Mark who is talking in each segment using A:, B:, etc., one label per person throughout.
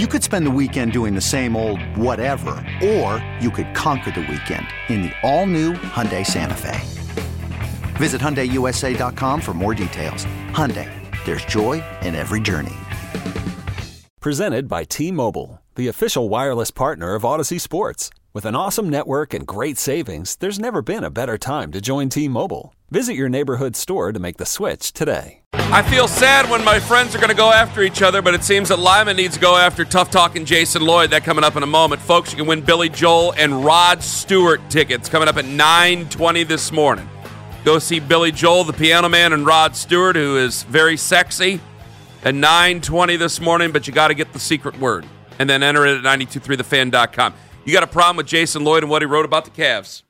A: You could spend the weekend doing the same old whatever, or you could conquer the weekend in the all-new Hyundai Santa Fe. Visit HyundaiUSA.com for more details. Hyundai, there's joy in every journey.
B: Presented by T-Mobile, the official wireless partner of Odyssey Sports. With an awesome network and great savings, there's never been a better time to join T-Mobile. Visit your neighborhood store to make the switch today.
C: I feel sad when my friends are going to go after each other, but it seems that Lima needs to go after tough talking Jason Lloyd. That coming up in a moment, folks. You can win Billy Joel and Rod Stewart tickets coming up at 9:20 this morning. Go see Billy Joel, the Piano Man, and Rod Stewart, who is very sexy, at 9:20 this morning. But you got to get the secret word and then enter it at 923thefan.com. You got a problem with Jason Lloyd and what he wrote about the Cavs?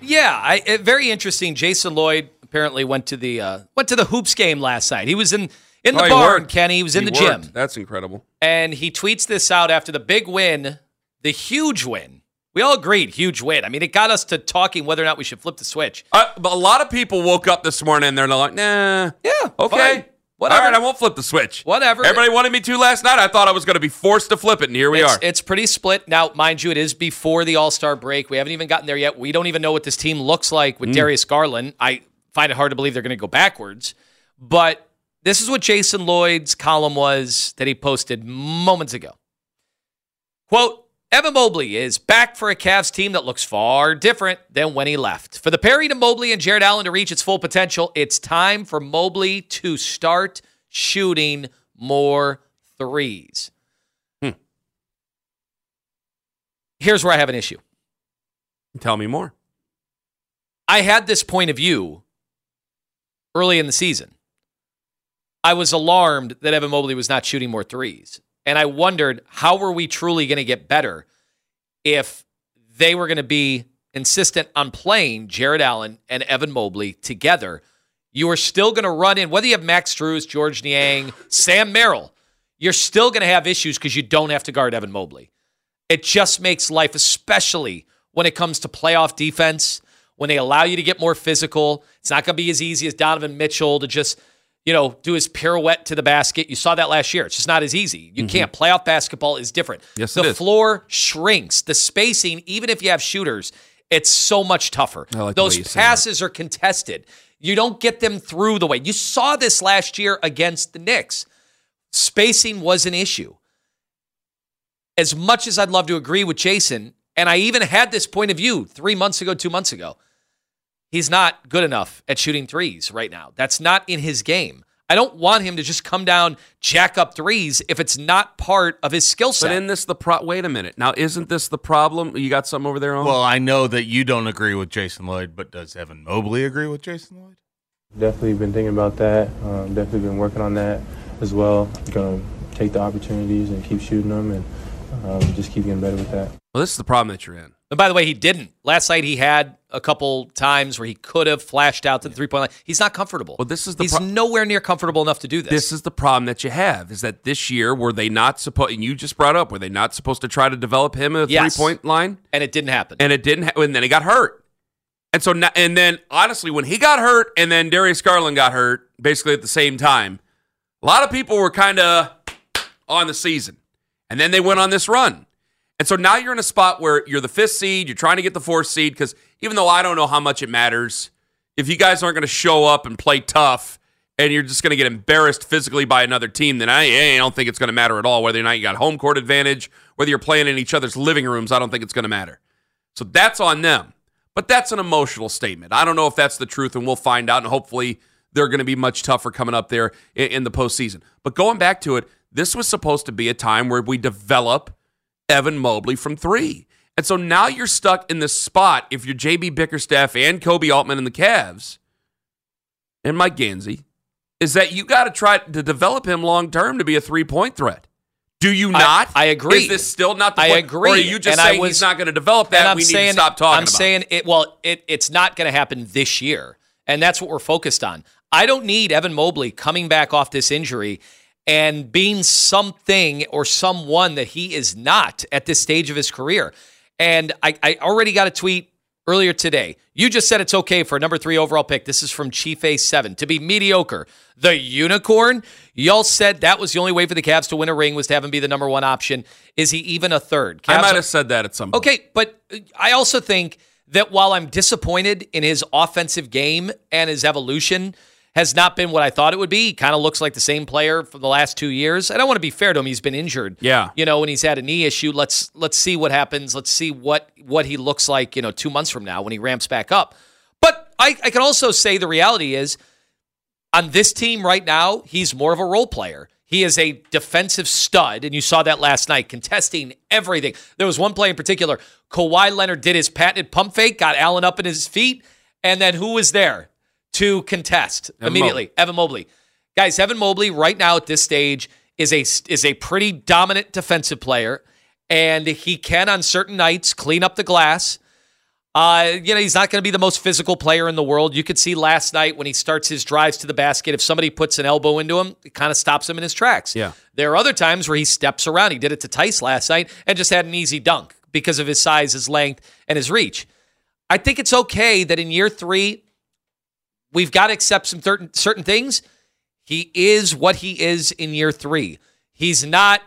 D: Yeah, I, it, very interesting. Jason Lloyd apparently went to the uh, went to the hoops game last night. He was in in the
C: Oh,
D: barn. Kenny. He was in
C: He
D: the
C: worked.
D: gym,
C: That's incredible.
D: and he tweets this out after the big win, the huge win. We all agreed, huge win. I mean, it got us to talking whether or not we should flip the switch.
C: Uh, but a lot of people woke up this morning and they're like, nah.
D: Yeah,
C: Okay.
D: fine. Whatever.
C: All right, I won't flip the switch.
D: Whatever.
C: Everybody wanted me to last night. I thought I was going to be forced to flip it, and here we
D: it's,
C: are.
D: It's pretty split. Now, mind you, it is before the All Star break. We haven't even gotten there yet. We don't even know what this team looks like
C: Mm.
D: with Darius Garland. I find it hard to believe they're going to go backwards. But this is what Jason Lloyd's column was that he posted moments ago. Quote, Evan Mobley is back for a Cavs team that looks far different than when he left. For the Perry to Mobley and Jarrett Allen to reach its full potential, it's time for Mobley to start shooting more threes. Hmm. Here's where I have an issue.
C: Tell me more.
D: I had this point of view early in the season. I was alarmed that Evan Mobley was not shooting more threes. And I wondered how were we truly going to get better if they were going to be insistent on playing Jarrett Allen and Evan Mobley together. You are still going to run in, whether you have Max Strus, Georges Niang, Sam Merrill, you're still going to have issues because you don't have to guard Evan Mobley. It just makes life, especially when it comes to playoff defense, when they allow you to get more physical. It's not going to be as easy as Donovan Mitchell to just, you know, do his pirouette to the basket. You saw that last year. It's just not as easy. You can't. Playoff basketball is different.
C: Mm-hmm. Yes,
D: the floor shrinks. The spacing, even if you have shooters, it's so much tougher.
C: Like
D: Those
C: you say that.
D: passes are contested. You don't get them through the way. You saw this last year against the Knicks. Spacing was an issue as much as I'd love to agree with Jason, and I even had this point of view three months ago, two months ago, he's not good enough at shooting threes right now. That's not in his game. I don't want him to just come down, jack up threes if it's not part of his skill set.
C: But
D: set.
C: in this the pro? Wait a minute. Now, isn't this the problem? You got something over there on?
E: Well, I know that you don't agree with Jason Lloyd, but does Evan Mobley agree with Jason Lloyd?
F: Definitely been thinking about that. Um, definitely been working on that as well. Gonna take the opportunities and keep shooting them and um, just keep getting better with that.
C: Well, this is the problem that you're in.
D: and by the way, he didn't. Last night he had a couple times where he could have flashed out to the three point line. He's not comfortable.
C: Well, this is the
D: He's
C: pro-
D: nowhere near comfortable enough to do this.
C: This is the problem that you have is that this year were they not supposed? And you just brought up were they not supposed to try to develop him a
D: Yes.
C: three point line?
D: and it didn't happen.
C: And it didn't. Ha- and then he got hurt. And so now, and then honestly, when he got hurt, and then Darius Garland got hurt, basically at the same time, a lot of people were kind of on the season, and then they went on this run. And so now you're in a spot where you're the fifth seed, you're trying to get the fourth seed because even though I don't know how much it matters, if you guys aren't going to show up and play tough and you're just going to get embarrassed physically by another team, then I, eh, I don't think it's going to matter at all. Whether or not you got home court advantage, whether you're playing in each other's living rooms, I don't think it's going to matter. So that's on them. But that's an emotional statement. I don't know if that's the truth, and we'll find out. And hopefully, they're going to be much tougher coming up there in, in the postseason. But going back to it, this was supposed to be a time where we develop Evan Mobley from three. And so now you're stuck in this spot if you're JB Bickerstaff and Koby Altman and the Cavs and Mike Gansey, is that you got to try to develop him long term to be a three point threat. Do you not?
D: I agree.
C: Is this still not the
D: I
C: point?
D: agree.
C: Or are you just
D: And I
C: saying
D: was-
C: he's not going to develop that?
D: I'm
C: We need
D: saying,
C: to stop talking
D: I'm
C: about
D: saying it. Well, it, it's not going to happen this year, and that's what we're focused on. I don't need Evan Mobley coming back off this injury and being something or someone that he is not at this stage of his career. And I, I already got a tweet earlier today. You just said it's okay for a number three overall pick. This is from Chief A7 to be mediocre. The unicorn. Y'all said that was the only way for the Cavs to win a ring was to have him be the number one option. Is he even a third?
C: I
D: Cavs
C: might
D: are-
C: have said that at some point.
D: Okay, but I also think that while I'm disappointed in his offensive game and his evolution has not been what I thought it would be, he kind of looks like the same player for the last two years. And I want to be fair to him; he's been injured.
C: Yeah.
D: you know, when he's had a knee issue. Let's let's see what happens. Let's see what what he looks like. You know, two months from now when he ramps back up. But I, I can also say the reality is on this team right now, he's more of a role player. He is a defensive stud, and you saw that last night, contesting everything. There was one play in particular. Kawhi Leonard did his patented pump fake, got Allen up in his feet, and then who was there to contest
C: Evan
D: immediately?
C: Mobley.
D: Evan Mobley. Guys, Evan Mobley right now at this stage is a is a pretty dominant defensive player, and he can on certain nights clean up the glass. Uh, you know, he's not going to be the most physical player in the world. You could see last night when he starts his drives to the basket, if somebody puts an elbow into him, it kind of stops him in his tracks.
C: Yeah.
D: There are other times where he steps around. He did it to Tice last night and just had an easy dunk because of his size, his length, and his reach. I think it's okay that in year three, we've got to accept some certain certain things. He is what he is in year three. He's not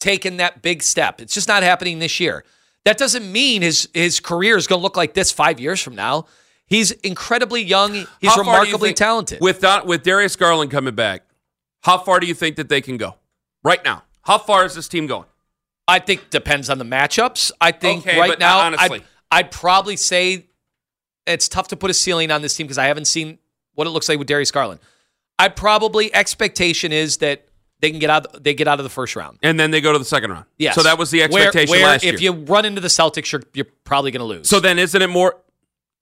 D: taken that big step. It's just not happening this year. That doesn't mean his his career is going to look like this five years from now. He's incredibly young. He's
C: How you
D: remarkably talented.
C: With Don, with Darius Garland coming back, how far do you think that they can go right now? How far is this team going?
D: I think depends on the matchups. I think
C: Okay,
D: right now,
C: honestly.
D: I'd, I'd probably say it's tough to put a ceiling on this team because I haven't seen what it looks like with Darius Garland. I probably expectation is that they can get out. They get out of the first round.
C: And then they go to the second round.
D: Yes.
C: So that was the expectation
D: where
C: last year.
D: If you run into the Celtics, you're you're probably going to lose.
C: so then isn't it more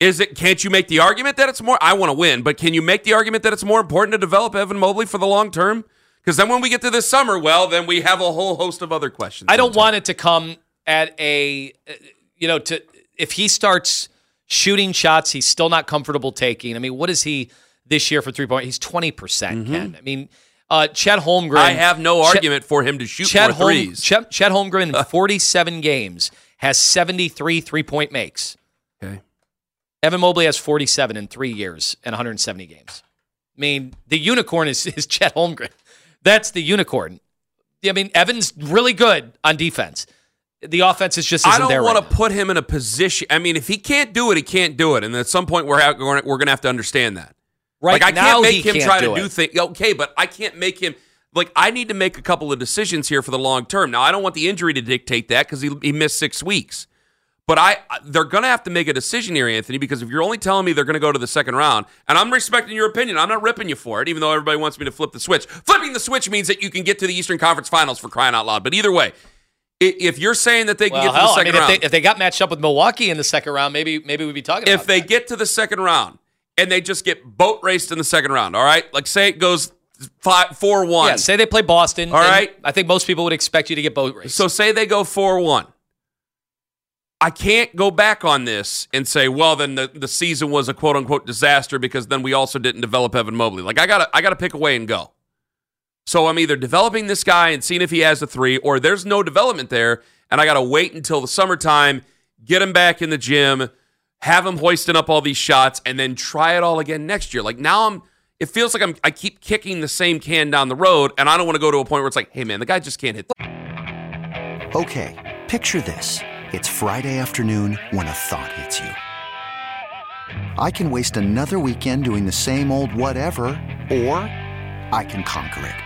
C: is it can't you make the argument that it's more I want to win, but can you make the argument that it's more important to develop Evan Mobley for the long term? Because then when we get to this summer, well, then we have a whole host of other questions.
D: I don't want it to come at a, uh, you know, to if he starts shooting shots, he's still not comfortable taking. I mean, what is he this year for three point? He's twenty percent. Ken, I mean, uh, Chet Holmgren.
C: Mm-hmm. I have no
D: Chet-
C: argument for him to shoot
D: Chet,
C: more threes.
D: Chet, Chet Holmgren in forty-seven games has seventy-three three-point makes.
C: okay.
D: Evan Mobley has forty-seven in three years and one hundred and seventy games. I mean, the unicorn is is Chet Holmgren. That's the unicorn. I mean, Evan's really good on defense. The offense is just
C: I don't want
D: right
C: to put him in a position. I mean, if he can't do it, he can't do it, and at some point we're ha- we're going to have to understand that.
D: Right
C: like I can't make him
D: can't
C: try
D: do
C: to do things. Okay, but I can't make him like I need to make a couple of decisions here for the long term. Now I don't want the injury to dictate that because he, he missed six weeks. But I they're going to have to make a decision here, Anthony, because if you're only telling me they're going to go to the second round, and I'm respecting your opinion, I'm not ripping you for it, even though everybody wants me to flip the switch. Flipping the switch means that you can get to the Eastern Conference Finals for crying out loud. But either way, if you're saying that they can
D: Well,
C: get to the
D: hell, I
C: second
D: mean,
C: round,
D: if they, if they got matched up with Milwaukee in the second round, maybe maybe we'd be talking
C: if they
D: that.
C: get to the second round and they just get boat raced in the second round, all right? Like say it goes five, four one.
D: yeah, say they play Boston.
C: All right.
D: I think most people would expect you to get boat raced.
C: So say they go four one. I can't go back on this and say, well, then the, the season was a quote unquote disaster because then we also didn't develop Evan Mobley. Like I gotta I gotta pick away and go. So I'm either developing this guy and seeing if he has a three, or there's no development there, and I gotta wait until the summertime, get him back in the gym, have him hoisting up all these shots, and then try it all again next year. Like now I'm it feels like I'm I keep kicking the same can down the road, and I don't want to go to a point where it's like, hey man, the guy just can't hit
A: Okay, picture this. It's Friday afternoon when a thought hits you. I can waste another weekend doing the same old whatever, or I can conquer it.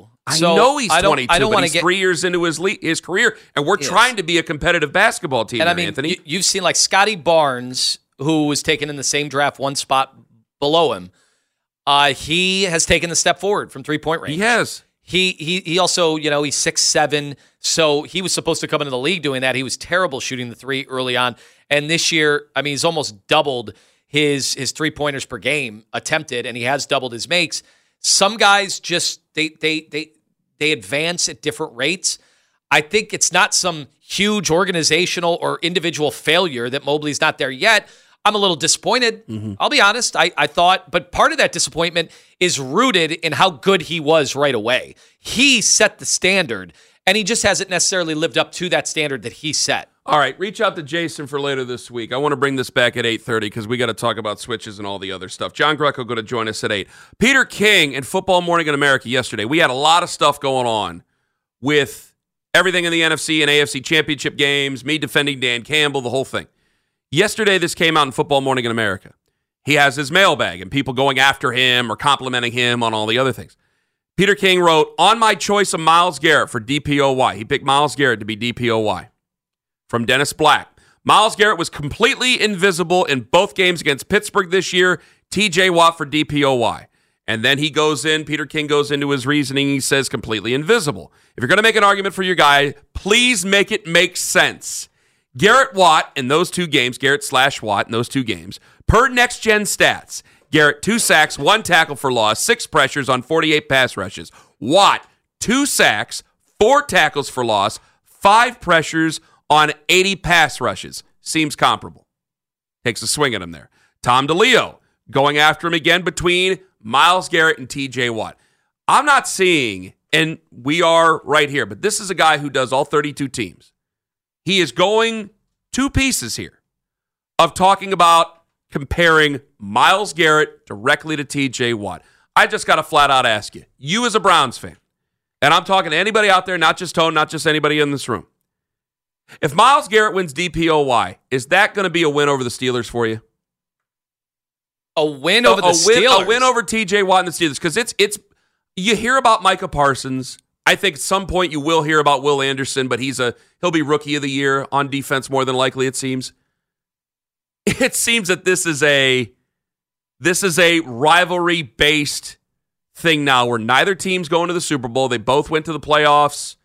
C: I
D: so
C: know he's
D: I don't,
C: 22,
D: I don't
C: but he's
D: get
C: three years into his le- his career, and we're
D: Yes.
C: trying to be a competitive basketball team.
D: And I mean,
C: Anthony.
D: you, you've seen like Scottie Barnes, who was taken in the same draft, one spot below him. Uh, he has taken the step forward from three point range.
C: he has.
D: He he he also, you know, he's six seven, so he was supposed to come into the league doing that. He was terrible shooting the three early on, and this year, I mean, he's almost doubled his his three pointers per game attempted, and he has doubled his makes. Some guys just they they they they advance at different rates. I think it's not some huge organizational or individual failure that Mobley's not there yet. I'm a little disappointed. Mm-hmm. I'll be honest. I, I thought, but part of that disappointment is rooted in how good he was right away. He set the standard, and he just hasn't necessarily lived up to that standard that he set.
C: All right, reach out to Jason for later this week. I want to bring this back at 8.30 because we got to talk about switches and all the other stuff. John Greco going to join us at 8. Peter King and Football Morning in America yesterday. We had a lot of stuff going on with everything in the NFC and AFC championship games, me defending Dan Campbell, the whole thing. Yesterday, this came out in Football Morning in America. He has his mailbag and people going after him or complimenting him on all the other things. Peter King wrote, On my choice of Myles Garrett for DPOY. He picked Myles Garrett to be DPOY from Dennis Black. Myles Garrett was completely invisible in both games against Pittsburgh this year. TJ Watt for DPOY. And then he goes in, Peter King goes into his reasoning. He says completely invisible. If you're going to make an argument for your guy, please make it make sense. Garrett Watt in those two games, Garrett slash Watt in those two games, per next gen stats, Garrett, two sacks, one tackle for loss, six pressures on 48 pass rushes. Watt, two sacks, four tackles for loss, five pressures on 80 pass rushes. Seems comparable. Takes a swing at him there. Tom DeLeo going after him again between Myles Garrett and TJ Watt. I'm not seeing, and we are right here, but this is a guy who does all 32 teams. He is going two pieces here of talking about comparing Myles Garrett directly to TJ Watt. I just got to flat out ask you, you as a Browns fan, and I'm talking to anybody out there, not just Tone, not just anybody in this room. If Myles Garrett wins DPOY, is that going to be a win over the Steelers for you?
D: A win over
C: a,
D: the
C: a win,
D: Steelers.
C: a win over TJ Watt and the Steelers because it's it's you hear about Micah Parsons. I think at some point you will hear about Will Anderson, but he's a he'll be rookie of the year on defense more than likely. It seems. It seems that this is a this is a rivalry based thing now where neither team's going to the Super Bowl. They both went to the playoffs.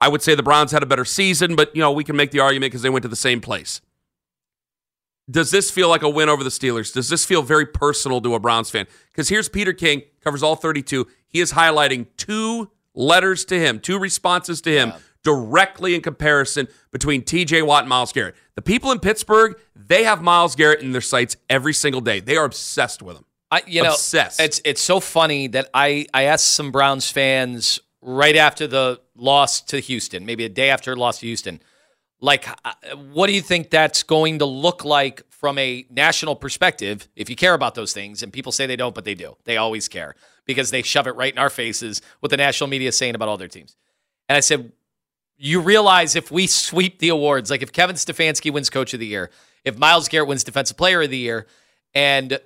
C: I would say the Browns had a better season, but you know we can make the argument because they went to the same place. Does this feel like a win over the Steelers? Does this feel very personal to a Browns fan? Because here's Peter King, covers all 32. He is highlighting two letters to him, two responses to him directly in comparison between TJ Watt and Myles Garrett. The people in Pittsburgh, they have Myles Garrett in their sights every single day. They are obsessed with him.
D: I, you know, it's it's so funny that I I asked some Browns fans right after the loss to Houston, maybe a day after loss to Houston, like, uh, what do you think that's going to look like from a national perspective? If you care about those things, and people say they don't, but they do. They always care because they shove it right in our faces what the national media is saying about all their teams. And I said, you realize if we sweep the awards, like if Kevin Stefanski wins Coach of the Year, if Myles Garrett wins Defensive Player of the Year, and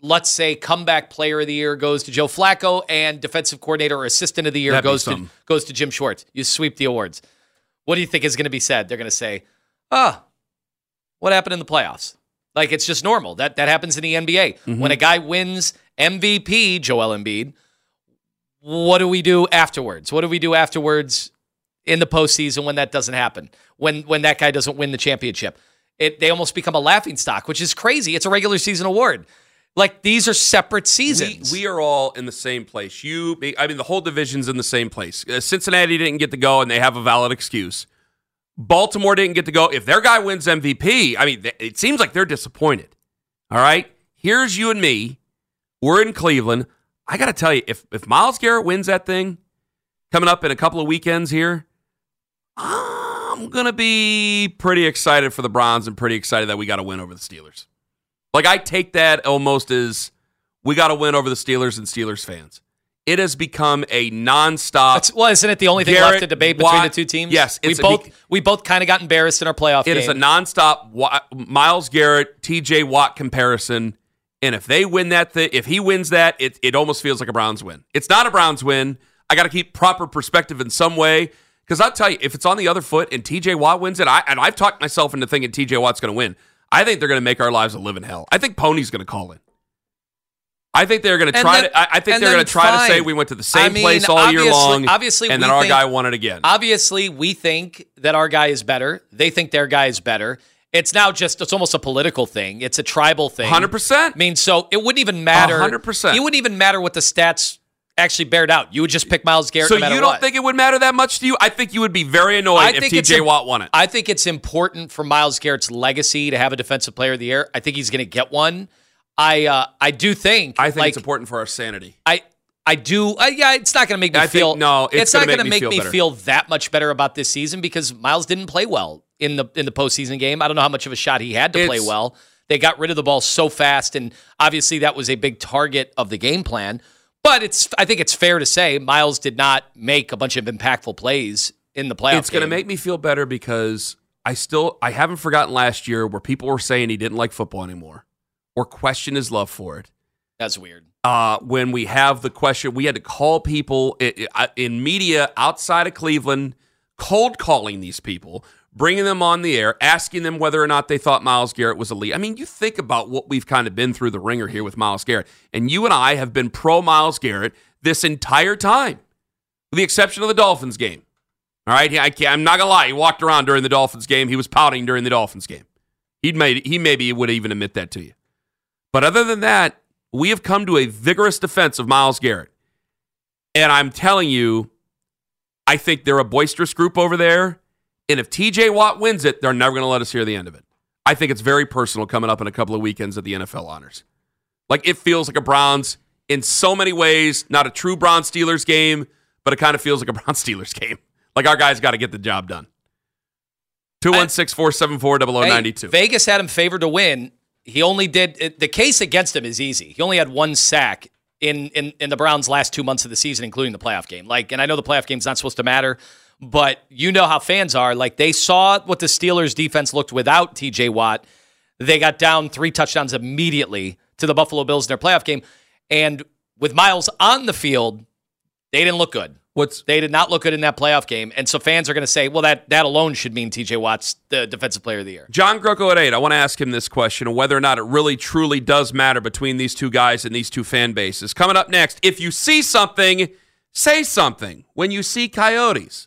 D: let's say comeback Player of the Year goes to Joe Flacco, and Defensive Coordinator or Assistant of the Year
C: That'd
D: goes to goes to Jim Schwartz. You sweep the awards. What do you think is going to be said? They're going to say, "Ah, what happened in the playoffs?" Like it's just normal. That that happens in the NBA.
C: Mm-hmm.
D: When a guy wins MVP, Joel Embiid, what do we do afterwards? What do we do afterwards in the postseason when that doesn't happen? When when that guy doesn't win the championship? It they almost become a laughing stock, which is crazy. It's a regular season award. Like these are separate seasons.
C: We, we are all in the same place. You, I mean, the whole division's in the same place. Uh, Cincinnati didn't get to go, and they have a valid excuse. Baltimore didn't get to go. If their guy wins MVP, I mean, it seems like they're disappointed. All right, here's you and me. We're in Cleveland. I got to tell you, if if Myles Garrett wins that thing coming up in a couple of weekends here, I'm gonna be pretty excited for the Browns and pretty excited that we got to win over the Steelers. Like I take that almost as we got to win over the Steelers and Steelers fans. It has become a nonstop.
D: That's, well, isn't it the only thing
C: Garrett
D: left to debate
C: Watt,
D: between the two teams?
C: Yes,
D: we
C: a-
D: both we both kind of got embarrassed in our playoff
C: It
D: game.
C: is a nonstop Myles Garrett, T.J. Watt comparison. And if they win that, thing, if he wins that, it it almost feels like a Browns win. It's not a Browns win. I got to keep proper perspective in some way because I'll tell you, if it's on the other foot and T.J. Watt wins it, I and I've talked myself into thinking T.J. Watt's going to win. I think they're going to make our lives a living hell. I think Pony's going to call in. I think they're going to try
D: then-
C: to. I, I think they're going to try to say we went to the same
D: I mean,
C: place all year long.
D: obviously
C: and then our
D: think-
C: guy won it again.
D: Obviously, we think that our guy is better. They think their guy is better. It's now just it's almost a political thing. It's a tribal thing.
C: 100%.
D: I mean, so it wouldn't even matter.
C: 100%.
D: It wouldn't even matter what the stats actually bared out. You would just pick Myles Garrett.
C: So
D: no
C: you don't
D: what.
C: think it would matter that much to you? I think you would be very annoyed
D: I
C: if
D: think it's
C: TJ Watt won it.
D: I think it's important for Myles Garrett's legacy to have a Defensive Player of the Year. I think he's going to get one. I uh, I do think.
C: I think
D: like,
C: it's important for our sanity.
D: I I do. Uh, yeah, it's not going to make me
C: I think-
D: feel.
C: no, it's
D: not
C: gonna
D: going to
C: make me feel
D: me feel that much better about this season because Myles didn't play well in the in the postseason game. I don't know how much of a shot he had to play well. They got rid of the ball so fast, and obviously that was a big target of the game plan. But it's I think it's fair to say Myles did not make a bunch of impactful plays in the playoff.
C: It's going to make me feel better because I still I haven't forgotten last year where people were saying he didn't like football anymore or question his love for it.
D: that's weird.
C: Uh, when we have the question, we had to call people i- i- in media outside of Cleveland, cold calling these people, bringing them on the air, asking them whether or not they thought Myles Garrett was elite. I mean, you think about what we've kind of been through the ringer here with Myles Garrett, and you and I have been pro Myles Garrett this entire time, with the exception of the Dolphins game. All right, I can't, I'm not gonna lie. He walked around during the Dolphins game. He was pouting during the Dolphins game. He'd made he maybe would even admit that to you. But other than that, we have come to a vigorous defense of Myles Garrett. And I'm telling you, I think they're a boisterous group over there. And if TJ Watt wins it, they're never going to let us hear the end of it. I think it's very personal coming up in a couple of weekends at the NFL honors. Like it feels like a Browns in so many ways, not a true Browns Steelers game, but it kind of feels like a Browns Steelers game. Like our guys got to get the job done. 216 474
D: Hey,
C: 0092.
D: Vegas had him favored to win. He only did the case against him is easy. He only had one sack in, in in the Browns' last two months of the season, including the playoff game. Like, and I know the playoff game's not supposed to matter, but you know how fans are. Like, they saw what the Steelers' defense looked without T.J. Watt. They got down three touchdowns immediately to the Buffalo Bills in their playoff game, and with Myles on the field, they didn't look good.
C: What's
D: They did not look good in that playoff game, and so fans are going to say, "Well, that that alone should mean T.J. Watt's the defensive player of the year."
C: John Greco at eight. I want to ask him this question: whether or not it really truly does matter between these two guys and these two fan bases. Coming up next, if you see something, say something. When you see coyotes,